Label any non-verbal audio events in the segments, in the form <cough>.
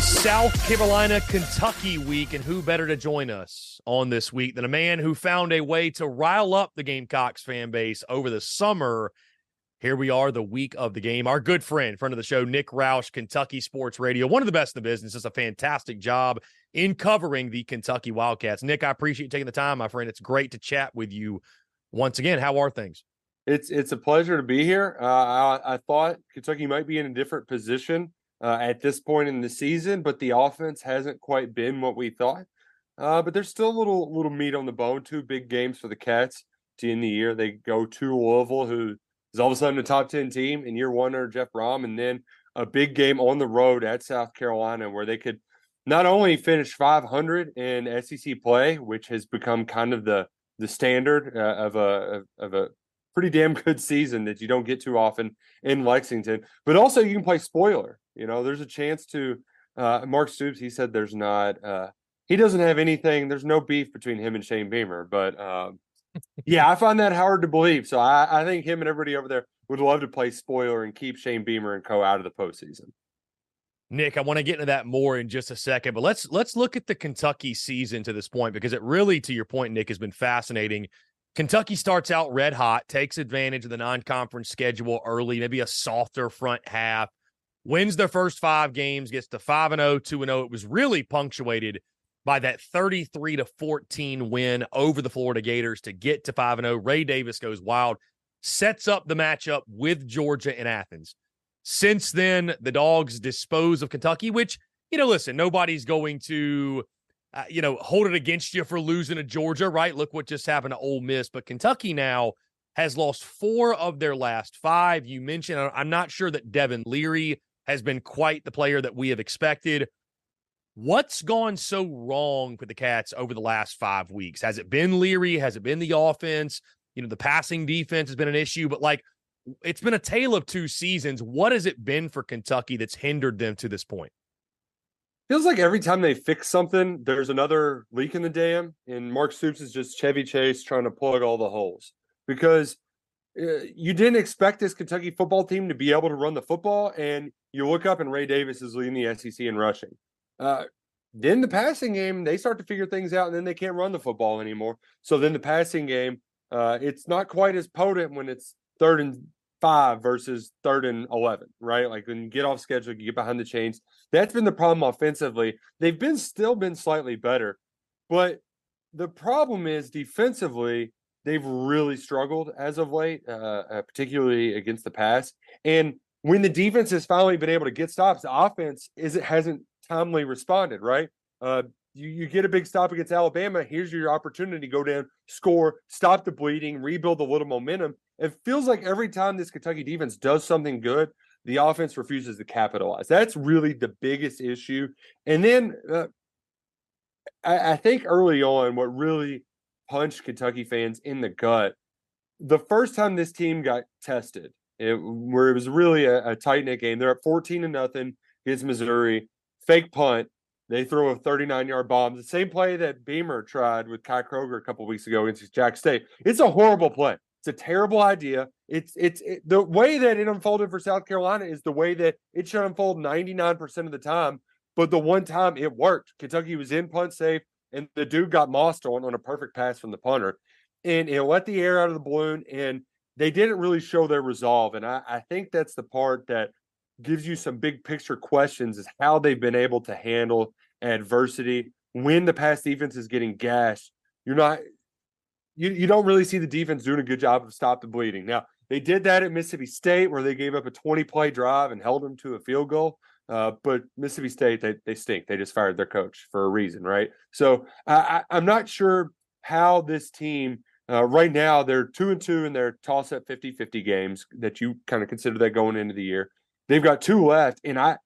is South Carolina Kentucky week, and who better to join us on this week than a man who found a way to rile up the Gamecocks fan base over the summer? Here we are, the week of the game. Our good friend, friend of the show, Nick Roush, Kentucky Sports Radio, one of the best in the business, does a fantastic job in covering the Kentucky Wildcats. Nick, I appreciate you taking the time, my friend. It's great to chat with you once again. How are things? It's it's a pleasure to be here. Uh, I, I thought Kentucky might be in a different position uh, at this point in the season, but the offense hasn't quite been what we thought. Uh, but there's still a little little meat on the bone. Two big games for the Cats to end the year. They go to Louisville, who is all of a sudden a top ten team in year one under Jeff Brohm, and then a big game on the road at South Carolina where they could not only finish 500 in SEC play, which has become kind of the the standard uh, of a of a pretty damn good season that you don't get too often in Lexington, but also you can play spoiler you know, there's a chance to uh, Mark Stoops. He said there's not. Uh, he doesn't have anything. There's no beef between him and Shane Beamer. But um, yeah, I find that hard to believe. So I, I think him and everybody over there would love to play spoiler and keep Shane Beamer and co out of the postseason. Nick, I want to get into that more in just a second, but let's let's look at the Kentucky season to this point because it really, to your point, Nick, has been fascinating. Kentucky starts out red hot, takes advantage of the non-conference schedule early, maybe a softer front half, wins their first five games, gets to 5 and 0, 2 and 0. It was really punctuated by that 33 to 14 win over the Florida Gators to get to 5 and 0. Ray Davis goes wild, sets up the matchup with Georgia in Athens. Since then, the Dogs dispose of Kentucky, which, you know, listen, nobody's going to, uh, you know, hold it against you for losing to Georgia, right? Look what just happened to Ole Miss. But Kentucky now has lost four of their last five. You mentioned, I'm not sure that Devin Leary has been quite the player that we have expected. What's gone so wrong with the Cats over the last five weeks? Has it been Leary? Has it been the offense? You know, the passing defense has been an issue, but like it's been a tale of two seasons. What has it been for Kentucky that's hindered them to this point? Feels like every time they fix something, there's another leak in the dam, and Mark Stoops is just Chevy Chase trying to plug all the holes because you didn't expect this Kentucky football team to be able to run the football, and you look up and Ray Davis is leading the SEC in rushing. Uh, then the passing game, they start to figure things out, and then they can't run the football anymore. So then the passing game, uh, it's not quite as potent when it's third and five versus third and 11, right? Like when you get off schedule, you get behind the chains. That's been the problem offensively. They've been still been slightly better, but the problem is defensively, they've really struggled as of late, uh, uh, particularly against the pass. And when the defense has finally been able to get stops, the offense is it hasn't timely responded. Right? Uh, you, you get a big stop against Alabama. Here's your opportunity: to go down, score, stop the bleeding, rebuild a little momentum. It feels like every time this Kentucky defense does something good, the offense refuses to capitalize. That's really the biggest issue. And then uh, I, I think early on, what really punched Kentucky fans in the gut. The first time this team got tested, it, where it was really a, a tight knit game, they're up 14 to nothing against Missouri. Fake punt. They throw a 39 yard bomb. The same play that Beamer tried with Kai Kroeger a couple weeks ago against Jack State. It's a horrible play. It's a terrible idea. It's it's it, the way that it unfolded for South Carolina is the way that it should unfold 99% of the time. But the one time it worked, Kentucky was in punt safe and the dude got mossed on on a perfect pass from the punter, and it let the air out of the balloon, and they didn't really show their resolve, and I, I think that's the part that gives you some big picture questions is how they've been able to handle adversity when the pass defense is getting gashed. You're not you, you don't really see the defense doing a good job of stop the bleeding. Now, they did that at Mississippi State where they gave up a 20 play drive and held them to a field goal. Uh, but Mississippi State, they, they stink. They just fired their coach for a reason, right? So I, I'm not sure how this team, uh, right now, they're two and two in their toss up 50 50 games that you kind of consider that going into the year. They've got two left. And I,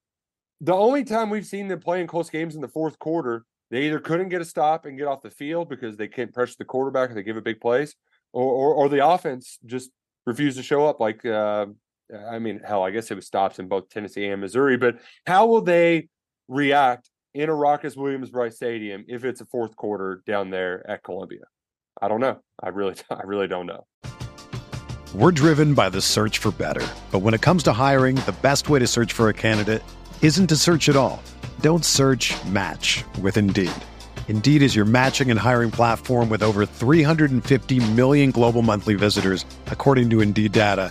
the only time we've seen them playing close games in the fourth quarter, they either couldn't get a stop and get off the field because they can't pressure the quarterback or they give a big plays, or, or, or the offense just refused to show up like uh, Uh, I mean, hell, I guess it was stops in both Tennessee and Missouri, but how will they react in a Rocket Williams-Brice Stadium if it's a fourth quarter down there at Columbia? I don't know. I really, <laughs> I really don't know. We're driven by the search for better, but when it comes to hiring, the best way to search for a candidate isn't to search at all. Don't search, match with Indeed. Indeed is your matching and hiring platform with over 350 million global monthly visitors, according to Indeed data,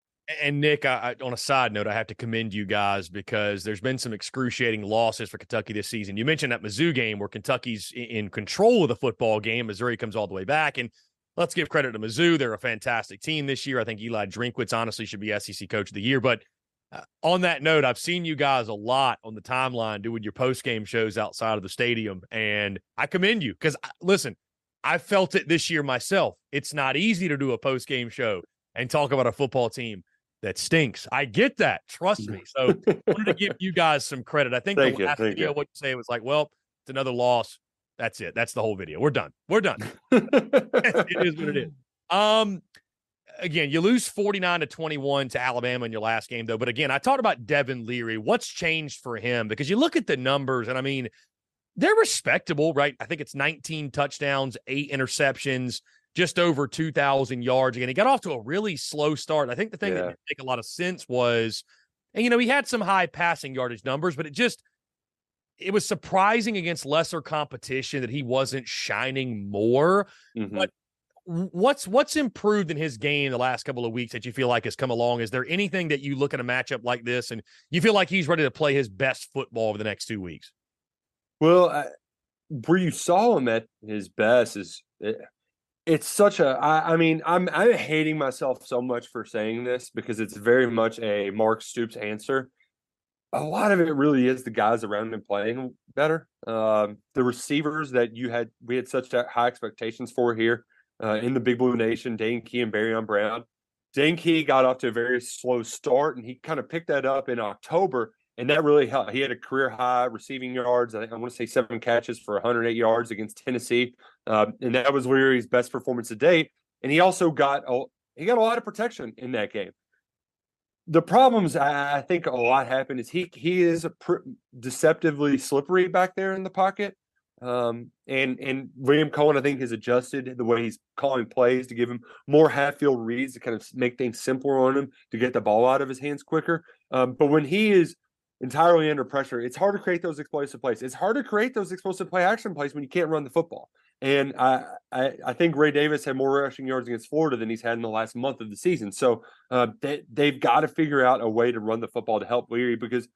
And Nick, I, I, on a side note, I have to commend you guys because there's been some excruciating losses for Kentucky this season. You mentioned that Mizzou game where Kentucky's in control of the football game. Missouri comes all the way back. And let's give credit to Mizzou. They're a fantastic team this year. I think Eli Drinkwitz honestly should be SEC Coach of the Year. But uh, on that note, I've seen you guys a lot on the timeline doing your post game shows outside of the stadium. And I commend you because, listen, I felt it this year myself. It's not easy to do a post game show and talk about a football team that stinks. I get that. Trust me. So I <laughs> wanted to give you guys some credit. I think Thank the you, last thank video, you. what you say was like, well, it's another loss. That's it. That's the whole video. We're done. We're done. <laughs> <laughs> it is what it is. Um, again, you lose 49 to 21 to Alabama in your last game, though. But again, I talked about Devin Leary. What's changed for him? Because you look at the numbers, and I mean, they're respectable, right? I think it's 19 touchdowns, eight interceptions, just over 2,000 yards. Again, he got off to a really slow start. I think the thing that didn't make a lot of sense was, and you know, he had some high passing yardage numbers, but it just, it was surprising against lesser competition that he wasn't shining more. Mhm. But what's what's improved in his game the last couple of weeks that you feel like has come along? Is there anything that you look at a matchup like this and you feel like he's ready to play his best football over the next two weeks? Well, I, where you saw him at his best is it, it's such a. I, I mean, I'm I'm hating myself so much for saying this because it's very much a Mark Stoops answer. A lot of it really is the guys around him playing better. Um, the receivers that you had, we had such high expectations for here uh, in the Big Blue Nation, Dane Key and Barion Brown. Dane Key got off to a very slow start, and he kind of picked that up in October and that really helped. He had a career high receiving yards. I, want to say seven catches for 108 yards against Tennessee, um, and that was Leary's best performance to date. And he also got a, he got a lot of protection in that game. The problems I, think a lot happened is he he is pr- deceptively slippery back there in the pocket. Um, and and Liam Coen, I think, has adjusted the way he's calling plays to give him more half field reads to kind of make things simpler on him to get the ball out of his hands quicker. Um, but when he is entirely under pressure, it's hard to create those explosive plays. It's hard to create those explosive play action plays when you can't run the football. And I, I, I think Ray Davis had more rushing yards against Florida than he's had in the last month of the season. So uh, they, they've got to figure out a way to run the football to help Leary because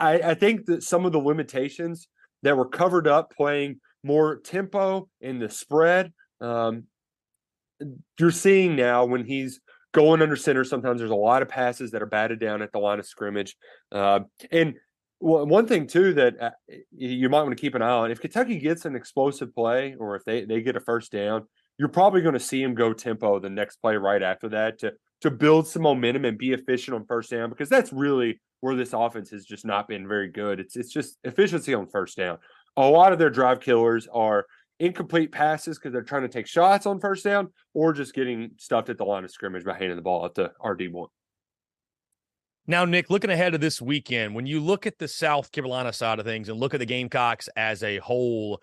I, I think that some of the limitations that were covered up playing more tempo in the spread, um, you're seeing now when he's going under center. Sometimes there's a lot of passes that are batted down at the line of scrimmage. Uh, and one thing too that uh, you might want to keep an eye on if Kentucky gets an explosive play or if they, they get a first down, you're probably going to see him go tempo the next play right after that to to build some momentum and be efficient on first down because that's really where this offense has just not been very good. It's it's just efficiency on first down. A lot of their drive killers are incomplete passes because they're trying to take shots on first down or just getting stuffed at the line of scrimmage by handing the ball at the RD one. Now, Nick, looking ahead to this weekend, when you look at the South Carolina side of things and look at the Gamecocks as a whole,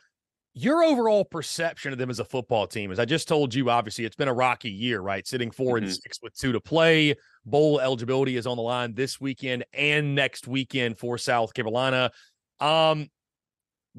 your overall perception of them as a football team, as I just told you, obviously it's been a rocky year, right? Sitting 4 mm-hmm. and six with two to play. Bowl eligibility is on the line this weekend and next weekend for South Carolina. Um,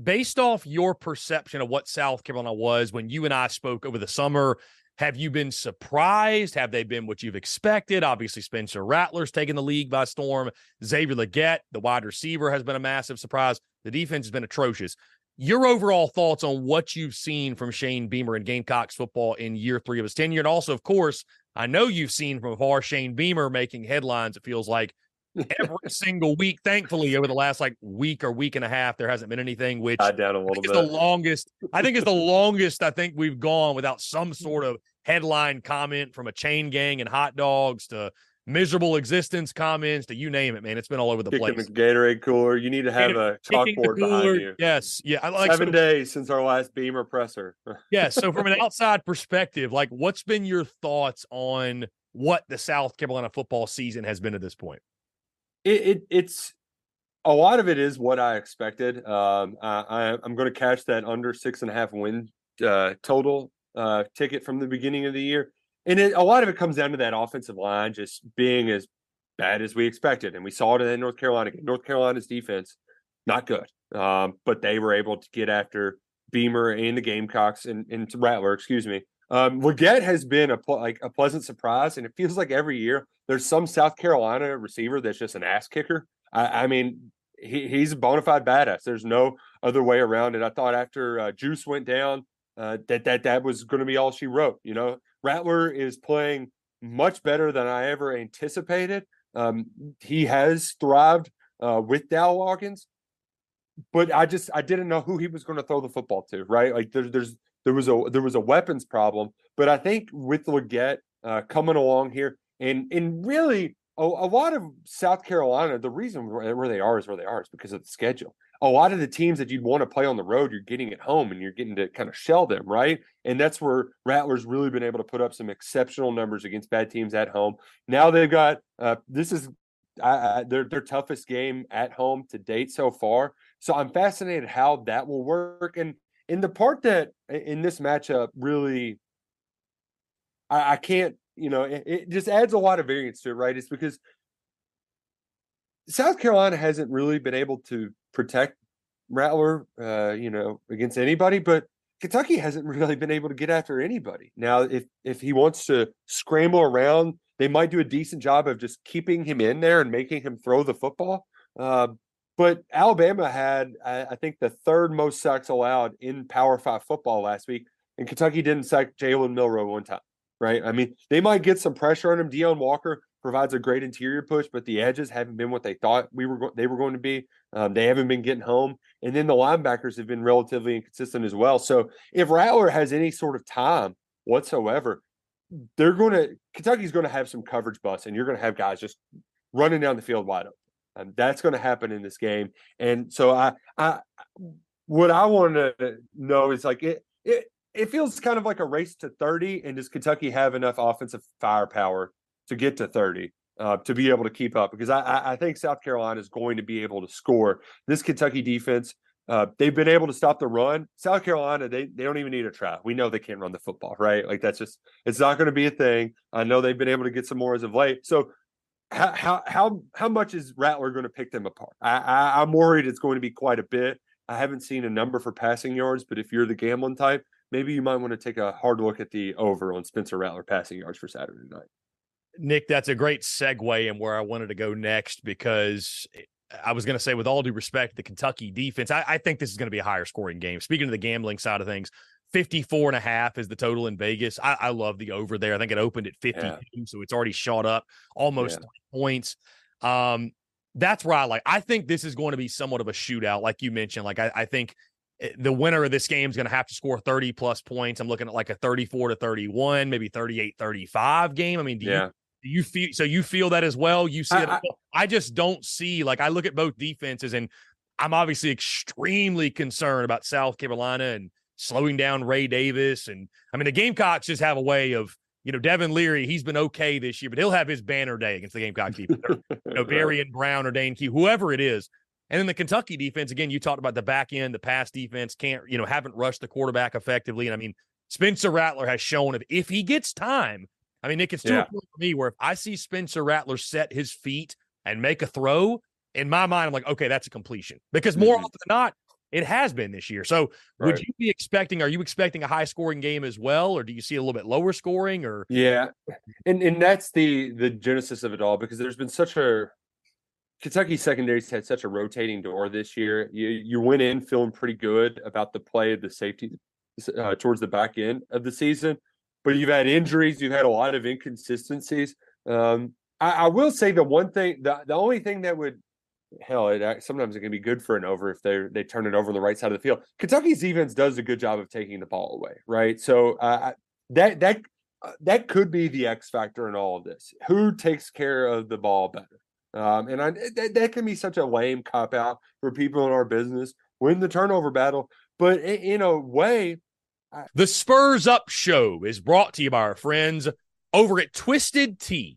based off your perception of what South Carolina was when you and I spoke over the summer, have you been surprised? Have they been what you've expected? Obviously, Spencer Rattler's taken the league by storm. Xavier Legette, the wide receiver, has been a massive surprise. The defense has been atrocious. Your overall thoughts on what you've seen from Shane Beamer and Gamecocks football in year three of his tenure. And also, of course, I know you've seen from afar Shane Beamer making headlines, it feels like every single week. Thankfully, over the last like week or week and a half, there hasn't been anything which I down a little bit. the longest. I think it's the longest I think we've gone without some sort of headline comment from a chain gang and hot dogs to miserable existence comments to you name it, man. It's been all over the Kicking place. The Gatorade cooler. You need to have a chalkboard behind you. Yes. Yeah. I like seven so, days since our last Beamer presser. <laughs> yeah. So from an outside perspective, like what's been your thoughts on what the South Carolina football season has been at this point? It, it it's a lot of it is what I expected. Um, I, am going to catch that under six and a half win uh, total uh, ticket from the beginning of the year and it, a lot of it comes down to that offensive line just being as bad as we expected. And we saw it in North Carolina. North Carolina's defense, not good, um, but they were able to get after Beamer and the Gamecocks and, and Rattler, excuse me. Um, Legette has been a like a pleasant surprise, and it feels like every year there's some South Carolina receiver that's just an ass kicker. I, I mean, he, he's a bona fide badass. There's no other way around it. I thought after uh, Juice went down, uh, that that that was going to be all she wrote. You know, Rattler is playing much better than I ever anticipated. Um, he has thrived uh, with Dow Loggains, but I just I didn't know who he was going to throw the football to. Right, like there's there's there was a there was a weapons problem, but I think with Legette uh, coming along here and and really a, a, lot of South Carolina, the reason where they are is where they are is because of the schedule a lot of the teams that you'd want to play on the road, you're getting at home and you're getting to kind of shell them, right? And that's where Rattler's really been able to put up some exceptional numbers against bad teams at home. Now they've got uh, this is uh, their their toughest game at home to date so far. So I'm fascinated how that will work. And in the part that in this matchup really, I, I can't, you know, it, it just adds a lot of variance to it, right? It's because South Carolina hasn't really been able to protect Rattler, uh, you know, against anybody, but Kentucky hasn't <laughs> really been able to get after anybody. Now, if if he wants to scramble around, they might do a decent job of just keeping him in there and making him throw the football. Uh, but Alabama had, I, think, the third most sacks allowed in Power Five football last week, and Kentucky didn't sack Jalen Milroe one time. Right? I mean, they might get some pressure on him. Deone Walker provides a great interior push, but the edges haven't been what they thought we were they were going to be. Um, they haven't been getting home, and then the linebackers have been relatively inconsistent as well. So if Rattler has any sort of time whatsoever, they're going to Kentucky's going to have some coverage busts, and you're going to have guys just running down the field wide open. And that's going to happen in this game. And so I, I, what I want to know is like it, it, it feels kind of like a race to 30. And does Kentucky have enough offensive firepower to get to 30 uh, to be able to keep up because I, I think South Carolina is going to be able to score. This Kentucky defense, uh, they've been able to stop the run. South Carolina, they they don't even need a try. We know they can't run the football, right? Like that's just it's not going to be a thing. I know they've been able to get some more as of late. So how how how much is Rattler going to pick them apart? I, I I'm worried it's going to be quite a bit. I haven't seen a number for passing yards, but if you're the gambling type, maybe you might want to take a hard look at the over on Spencer Rattler passing yards for Saturday night. Nick, that's a great segue and where I wanted to go next because eh, I was going to say, with all due respect, the Kentucky defense, I, I think this is going to be a higher scoring game. Speaking of the gambling side of things, 54 and a half is the total in Vegas. I, I love the over there. I think it opened at 52, yeah. so it's already shot up almost yeah. points. Um, that's where I like. I think this is going to be somewhat of a shootout, like you mentioned. Like I, I think eh, the winner of this game is going to have to score 30 plus points. I'm looking at like a 34 to 31, maybe 38 35 game. I mean, do yeah. you you feel so you feel that as well? You see I, it. I, I just don't see like I look at both defenses and I'm obviously extremely concerned about South Carolina and slowing down Ray Davis. And I mean, the Gamecocks just have a way of, you know, Devin Leary, he's been okay this year, but he'll have his banner day against the Gamecock defense. you know, <laughs> Barion Brown or Dane Key, whoever it is. And then the Kentucky defense, again, you talked about the back end, the pass defense can't, you know, haven't rushed the quarterback effectively. And I mean, Spencer Rattler has shown if, if he gets time, I mean, Nick, it's still yeah. for me where if I see Spencer Rattler set his feet and make a throw, in my mind, I'm like, okay, that's a completion. Because more mm-hmm. often than not, it has been this year. So right. would you be expecting, are you expecting a high scoring game as well? Or do you see a little bit lower scoring or yeah. And and that's the the genesis of it all because there's been such a Kentucky secondary's had such a rotating door this year. You you went in feeling pretty good about the play of the safety uh, towards the back end of the season, but you've had injuries, you've had a lot of inconsistencies. Um, I, I will say the one thing, the, the only thing that would hell, it sometimes it can be good for an over if they they turn it over on the right side of the field. Kentucky's defense does a good job of taking the ball away, right? So uh, that that uh, that could be the X factor in all of this. Who takes care of the ball better? Um, and I, that, that can be such a lame cop out for people in our business. Win the turnover battle, but in, in a way, I- the Spurs Up Show is brought to you by our friends over at Twisted Tea.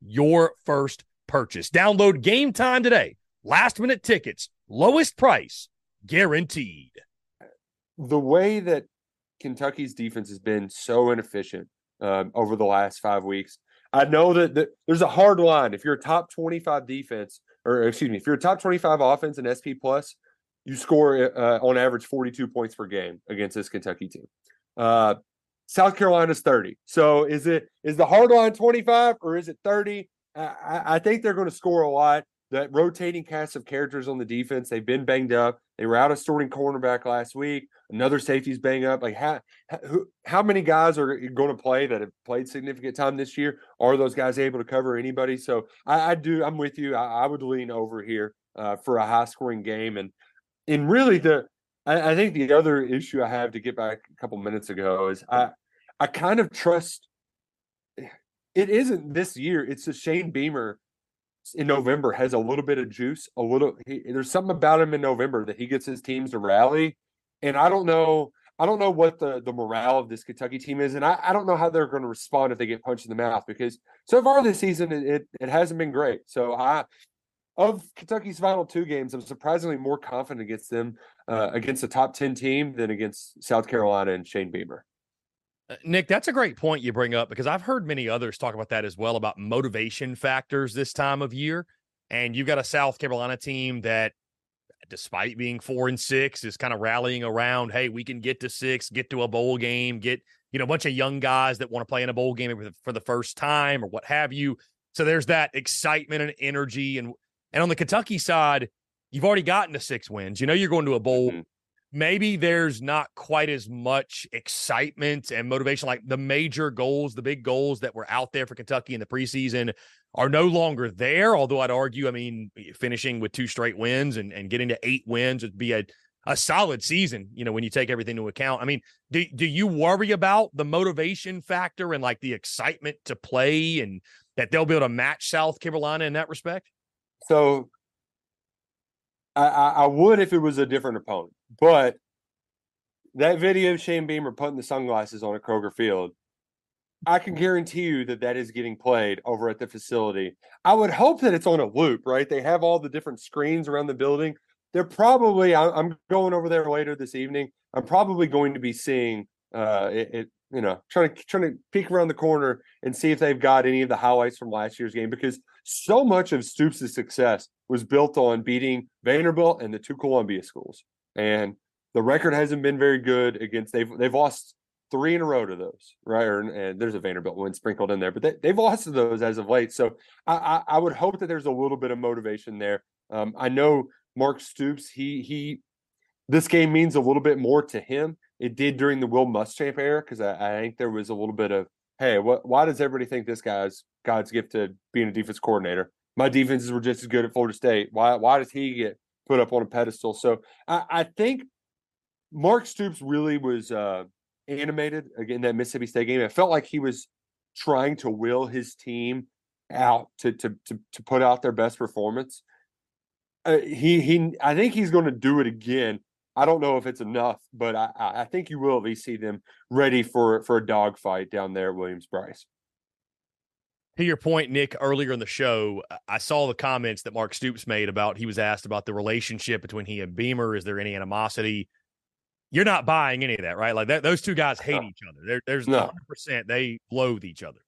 your first purchase. Download game time today. Last minute tickets, lowest price guaranteed. The way that Kentucky's defense has been so inefficient um, over the last five weeks, I know that, that there's a hard line. If you're a top 25 defense, or excuse me, if you're a top 25 offense in SP plus, you score uh, on average 42 points per game against this Kentucky team. Uh, South Carolina's 30. So is it is the hard line 25 or is it 30? I, I think they're going to score a lot. That rotating cast of characters on the defense, they've been banged up. They were out of starting cornerback last week. Another safety's banged up. Like how how, many guys are going to play that have played significant time this year? Are those guys able to cover anybody? So I, I do. I'm with you. I, I would lean over here uh, for a high scoring game, and and really the I, I, think the other issue I have to get back a couple minutes ago is I mm. I kind of trust it isn't this year, it's a Shane Beamer in November has a little bit of juice, a little he, there's something about him in November that he gets his teams to rally. And I don't know I don't know what the, the morale of this Kentucky team is, and I, I don't know how they're going to respond if they get punched in the mouth because so far this season it, it, it hasn't been great. So I of Kentucky's final two games, I'm surprisingly more confident against them uh, against a top 10 team than against South Carolina and Shane Beamer. Uh, Nick, that's a great point you bring up because I've heard many others talk about that as well about motivation factors this time of year. and you've got a South Carolina team that, despite being four and six, is kind of rallying around, hey, we can get to six, get to a bowl game, get you know a bunch of young guys that want to play in a bowl game for the first time or what have you. So there's that excitement and energy, and and on the Kentucky side, you've already gotten to six wins. You know you're going to a bowl. Mm-hmm maybe there's not quite as much excitement and motivation. Like the major goals, the big goals that were out there for Kentucky in the preseason are no longer there. Although I'd argue, I mean, finishing with two straight wins and, and getting to eight wins would be a, a solid season, you know, when you take everything into account. I mean, do, do you worry about the motivation factor and like the excitement to play and that they'll be able to match South Carolina in that respect? So I, I, would if it was a different opponent, but that video of Shane Beamer putting the sunglasses on at Kroger Field, I can guarantee you that that is getting played over at the facility. I would hope that it's on a loop, right? They have all the different screens around the building. They're probably. I'm going over there later this evening. I'm probably going to be seeing uh, it, it you know, trying to trying to peek around the corner and see if they've got any of the highlights from last year's game because so much of Stoops' success was built on beating Vanderbilt and the two Columbia schools. And the record hasn't been very good against they've they've lost three in a row to those, right? Or, and there's a Vanderbilt win sprinkled in there, but they, they've lost to those as of late. So I, I, I would hope that there's a little bit of motivation there. Um, I know Mark Stoops, he he this game means a little bit more to him it did during the Will Muschamp era because I, I, think there was a little bit of, hey, what? Why does everybody think this guy's God's gift to being a defense coordinator? My defenses were just as good at Florida State. Why? Why does he get put up on a pedestal? So I, I think Mark Stoops really was uh, animated again that Mississippi State game. It felt like he was trying to will his team out to to to, to put out their best performance. Uh, he he, I think he's going to do it again I don't know if it's enough, but I, I think you will at least see them ready for for a dogfight down there at Williams Brice. To your point, Nick, earlier in the show, I saw the comments that Mark Stoops made about he was asked about the relationship between he and Beamer. Is there any animosity? You're not buying any of that, right? Like that, those two guys hate no. each other. There, there's no. 100% they loathe each other.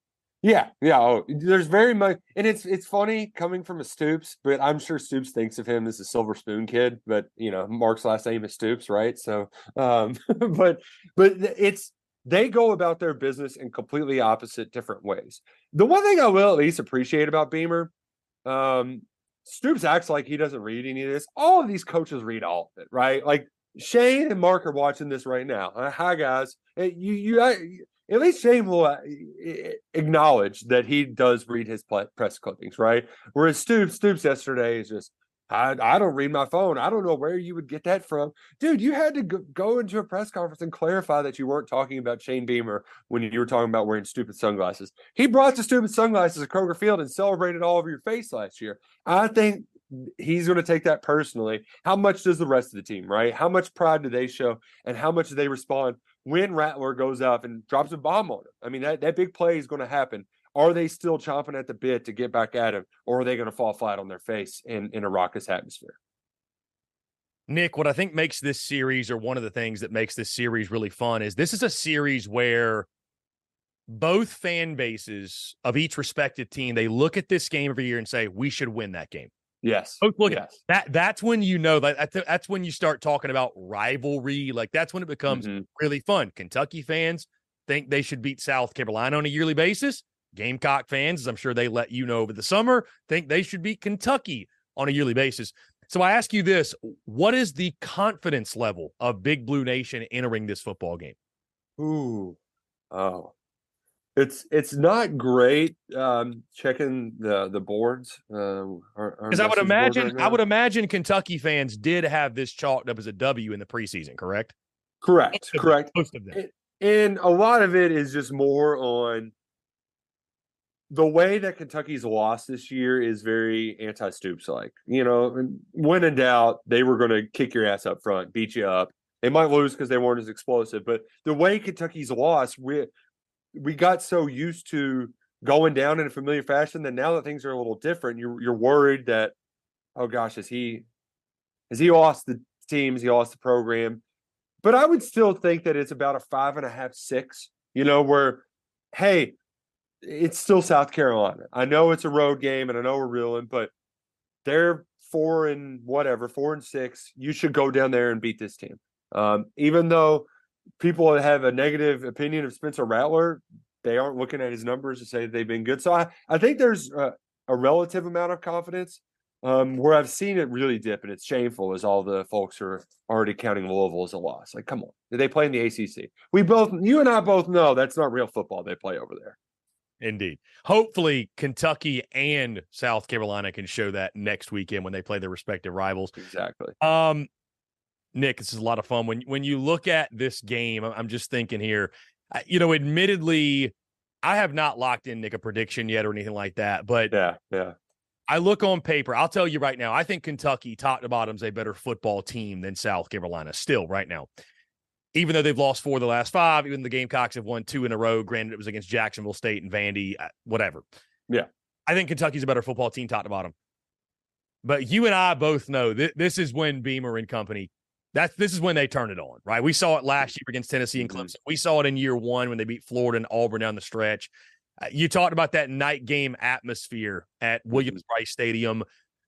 Yeah, yeah. Oh, there's very much, and it's it's funny coming from a Stoops, but I'm sure Stoops thinks of him as a silver spoon kid. But you know, Mark's last name is Stoops, right? So, um, <laughs> but but it's they go about their business in completely opposite different ways. The one thing I will at least appreciate about Beamer, um, Stoops acts like he doesn't read any of this. All of these coaches read all of it, right? Like Shane and Mark are watching this right now. Uh, hi guys, you you. I, at least Shane will uh, acknowledge that he does read his press clippings, right? Whereas Stoops, Stoops yesterday is just, I, I don't read my phone. I don't know where you would get that from. Dude, you had to go into a press conference and clarify that you weren't talking about Shane Beamer when you were talking about wearing stupid sunglasses. He brought the stupid sunglasses at Kroger Field and celebrated all over your face last year. I think he's going to take that personally. How much does the rest of the team, right? How much pride do they show and how much do they respond when Rattler goes up and drops a bomb on him. I mean, that, that big play is going to happen. Are they still chomping at the bit to get back at him, or are they going to fall flat on their face in, in a raucous atmosphere? Nick, what I think makes this series, or one of the things that makes this series really fun, is this is a series where both fan bases of each respective team they look at this game every year and say we should win that game. Yes. Oh, look yes. that. That's when you know that that's, that's when you start talking about rivalry. Like that's when it becomes mm-hmm. really fun. Kentucky fans think they should beat South Carolina on a yearly basis. Gamecock fans, as I'm sure they let you know over the summer, think they should beat Kentucky on a yearly basis. So I ask you this: What is the confidence level of Big Blue Nation entering this football game? Ooh, oh, it's it's not great um, checking the the boards because uh, I would imagine right I would imagine Kentucky fans did have this chalked up as a W in the preseason, correct? Correct, most correct. Most of them, and a lot of it is just more on the way that Kentucky's lost this year is very anti-Stoops like. You know, when in doubt, they were going to kick your ass up front, beat you up. They might lose because they weren't as explosive, but the way Kentucky's lost, we we got so used to going down in a familiar fashion that now that things are a little different, you're you're worried that, oh gosh, is he has he lost the team? Has he lost the program? But I would still think that it's about a five and a half, six, you know, where hey, it's still South Carolina. I know it's a road game and I know we're reeling, but they're four and whatever, four and six. You should go down there and beat this team. Um, even though people that have a negative opinion of Spencer Rattler, they aren't looking at his numbers to say they've been good. So I, I think there's a, a relative amount of confidence. Um, where I've seen it really dip, and it's shameful, is all the folks are already counting Louisville as a loss. Like, come on, did they play in the ACC? We both, you and I both know that's not real football they play over there. Indeed. Hopefully, Kentucky and South Carolina can show that next weekend when they play their respective rivals. Exactly. Um, Nick, this is a lot of fun. When when you look at this game, I'm just thinking here. You know, admittedly, I have not locked in Nick a prediction yet or anything like that, but yeah, yeah. I look on paper. I'll tell you right now. I think Kentucky, top to bottom, is a better football team than South Carolina. Still, right now, even though they've lost four of the last five, even the Gamecocks have won two in a row. Granted, it was against Jacksonville State and Vandy. Uh, whatever. Yeah, I think Kentucky's a better football team, top to bottom. But you and I both know that this is when Beamer and company. That's this is when they turn it on, right? We saw it last year against Tennessee and mm-hmm. Clemson. We saw it in year one when they beat Florida and Auburn down the stretch. Uh, you talked about that night game atmosphere at Williams mm-hmm. Brice Stadium.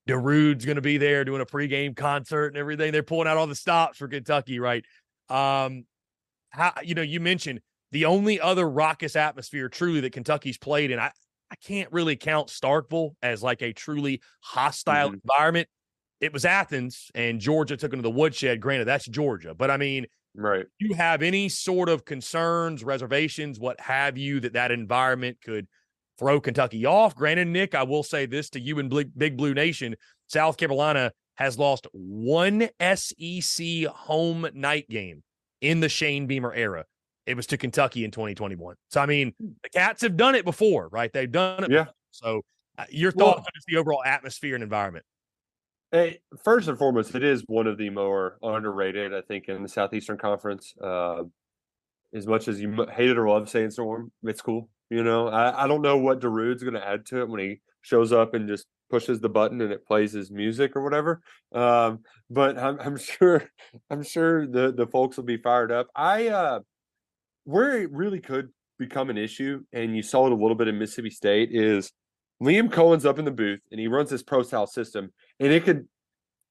Darude's going to be there doing a pregame concert and everything. They're pulling out all the stops for Kentucky, right? Um, how you know you mentioned the only other raucous atmosphere truly that Kentucky's played in. I I can't really count Starkville as like a truly hostile mm-hmm. environment. It was Athens and Georgia took into the woodshed. Granted, that's Georgia, but I mean, Right. You have any sort of concerns, reservations, what have you, that that environment could throw Kentucky off? Granted, Nick, I will say this to you and Big Blue Nation: South Carolina has lost one SEC home night game in the Shane Beamer era. It was to Kentucky in 2021. So I mean, hmm. the Cats have done it before, right? They've done it. Yeah. Before. So uh, your thoughts well, on the overall atmosphere and environment? Hey, first and foremost, it is one of the more underrated, I think, in the Southeastern Conference. Uh, as much as you hate it or love Sandstorm, it's cool. You know, I, I don't know what Darude's going to add to it when he shows up and just pushes the button and it plays his music or whatever. Um, but I'm, I'm <laughs> sure, I'm sure the the folks will be fired up. I uh, where it really could become an issue, and you saw it a little bit in Mississippi State, is Liam Coen's up in the booth and he runs this pro style system, and it could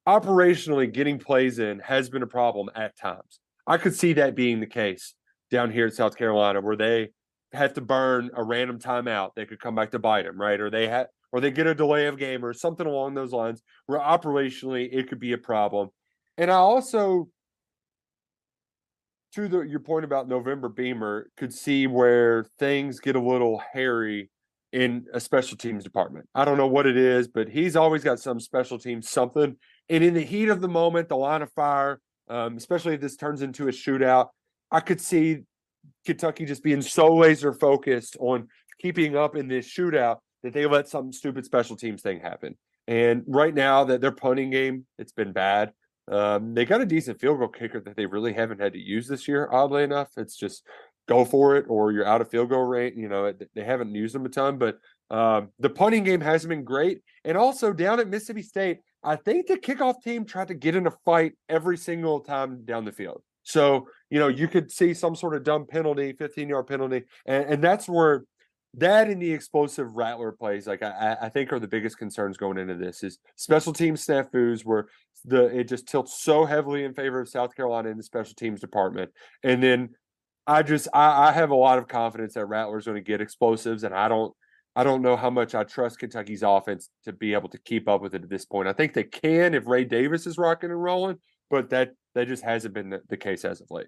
operationally getting plays in has been a problem at times. I could see that being the case down here in South Carolina, where they have to burn a random timeout. They could come back to bite them, right? Or they had, or they get a delay of game or something along those lines, where operationally it could be a problem. And I also, to the your point about November Beamer, could see where things get a little hairy in a special teams department. I don't know what it is, but he's always got some special teams something. And in the heat of the moment, the line of fire, um, especially if this turns into a shootout, I could see Kentucky just being so laser focused on keeping up in this shootout that they let some stupid special teams thing happen. And right now, that their punting game, it's been bad. Um, they got a decent field goal kicker that they really haven't had to use this year. Oddly enough, it's just go for it or you're out of field goal rate. You know, they haven't used them a ton, but um, the punting game hasn't been great. And also down at Mississippi State, I think the kickoff team tried to get in a fight every single time down the field. So, you know, you could see some sort of dumb penalty, 15 yard penalty. And, and that's where that and the explosive Rattler plays, like I, I think are the biggest concerns going into this is special team snafus where the it just tilts so heavily in favor of South Carolina in the special teams department. And then I just I, I have a lot of confidence that Rattler's going to get explosives, and I don't I don't know how much I trust Kentucky's offense to be able to keep up with it at this point. I think they can if Ray Davis is rocking and rolling, but that that just hasn't been the, the case as of late.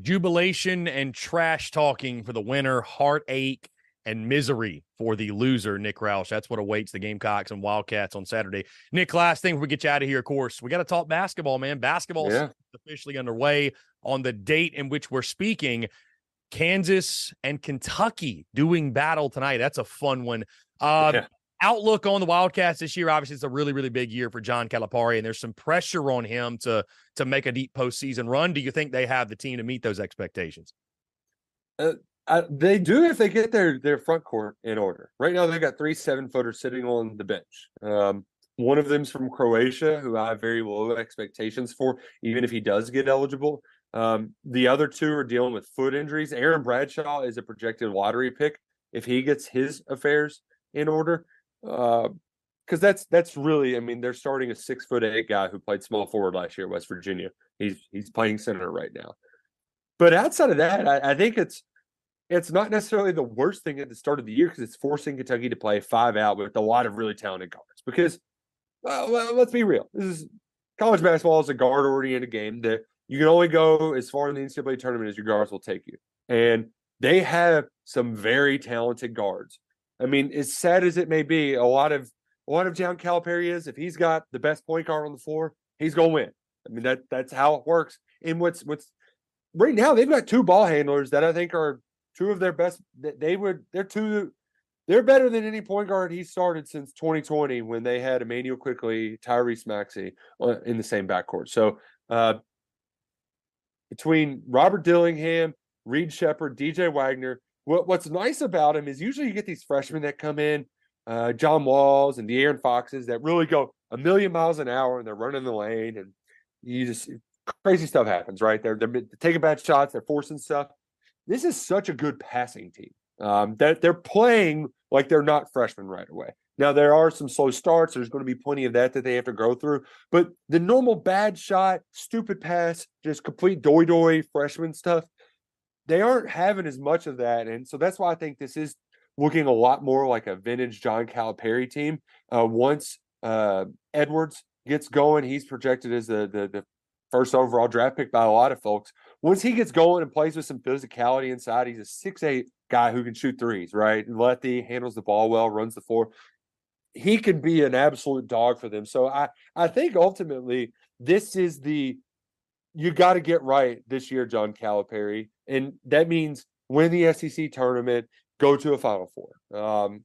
jubilation and trash talking for the winner, heartache and misery for the loser, Nick Roush. That's what awaits the Gamecocks and Wildcats on Saturday. Nick, last thing we get you out of here, of course, we got to talk basketball, man. Basketball yeah. officially underway on the date in which we're speaking. Kansas and Kentucky doing battle tonight. That's a fun one. Uh, yeah. Outlook on the Wildcats this year. Obviously, it's a really, really big year for John Calipari, and there's some pressure on him to to make a deep postseason run. Do you think they have the team to meet those expectations? Uh, I, they do if they get their their front court in order. Right now, they've got three seven footers sitting on the bench. Um, one of them's from Croatia, who I have very low expectations for, even if he does get eligible. Um, the other two are dealing with foot injuries. Aaron Bradshaw is a projected lottery pick if he gets his affairs in order. Because uh, that's that's really, I mean, they're starting a six foot eight guy who played small forward last year at West Virginia. He's he's playing center right now. But outside of that, I, I think it's it's not necessarily the worst thing at the start of the year because it's forcing Kentucky to play five out with a lot of really talented guards. Because well, well, let's be real, this is college basketball is a guard oriented game that you can only go as far in the NCAA tournament as your guards will take you. And they have some very talented guards. I mean, as sad as it may be, a lot of a lot of John Calipari is if he's got the best point guard on the floor, he's gonna win. I mean, that that's how it works. And what's what's right now, they've got two ball handlers that I think are two of their best. They would they're two they're better than any point guard he started since 2020 when they had Immanuel Quickley, Tyrese Maxey uh, in the same backcourt. So uh, between Robert Dillingham, Reed Sheppard, DJ Wagner, what, what's nice about him is usually you get these freshmen that come in, uh, John Walls and De'Aaron Foxes that really go a million miles an hour and they're running the lane and you just crazy stuff happens, right? They're, they're taking bad shots, they're forcing stuff. This is such a good passing team. Um, that they're playing like they're not freshmen right away. Now there are some slow starts. There's going to be plenty of that that they have to go through. But the normal bad shot, stupid pass, just complete doy doy freshman stuff, they aren't having as much of that. And so that's why I think this is looking a lot more like a vintage John Calipari team. Uh, once uh, Edwards gets going, he's projected as the, the the first overall draft pick by a lot of folks. Once he gets going and plays with some physicality inside, he's a six eight guy who can shoot threes, right? Lefty handles the ball well, runs the floor. He can be an absolute dog for them. So I I think ultimately this is the you got to get right this year, John Calipari, and that means win the SEC tournament, go to a Final Four. Um,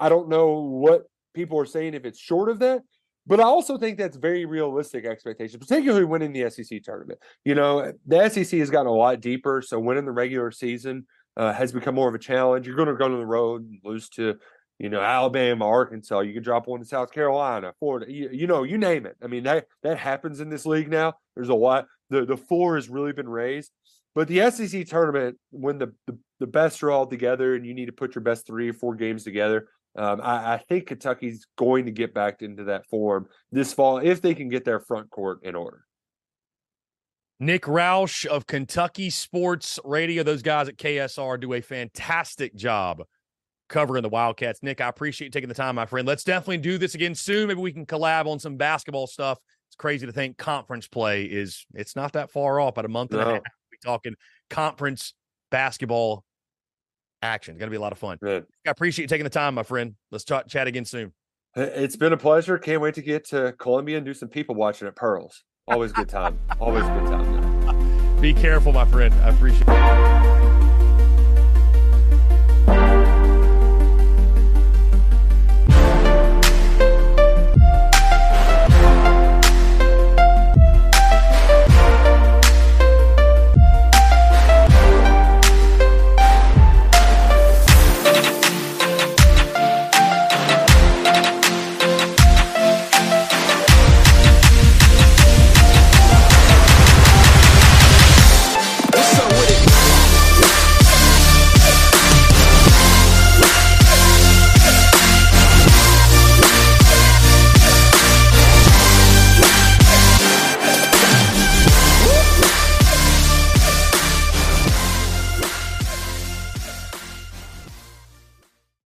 I don't know what people are saying if it's short of that, but I also think that's very realistic expectation, particularly winning the SEC tournament. You know, the SEC has gotten a lot deeper, so winning the regular season uh, has become more of a challenge. You're going to go to the road and lose to, you know, Alabama, Arkansas. You can drop one to South Carolina, Florida. You, you, know, you name it. I mean, that that happens in this league now. There's a lot. The the floor has really been raised. But the SEC tournament, when the, the, the best are all together and you need to put your best three or four games together, um, I, I, think Kentucky's going to get back into that form this fall if they can get their front court in order. Nick Roush of Kentucky Sports Radio. Those guys at KSR do a fantastic job covering the Wildcats. Nick, I appreciate you taking the time, my friend. Let's definitely do this again soon. Maybe we can collab on some basketball stuff. It's crazy to think conference play is it's not that far off, about a month and a half. Talking conference basketball action. It's gonna be a lot of fun. Good. I appreciate you taking the time, my friend. Let's talk, chat again soon. It's been a pleasure. Can't wait to get to Columbia and do some people watching at Pearls. Always good time. Always good time. <laughs> Be careful, my friend. I appreciate it.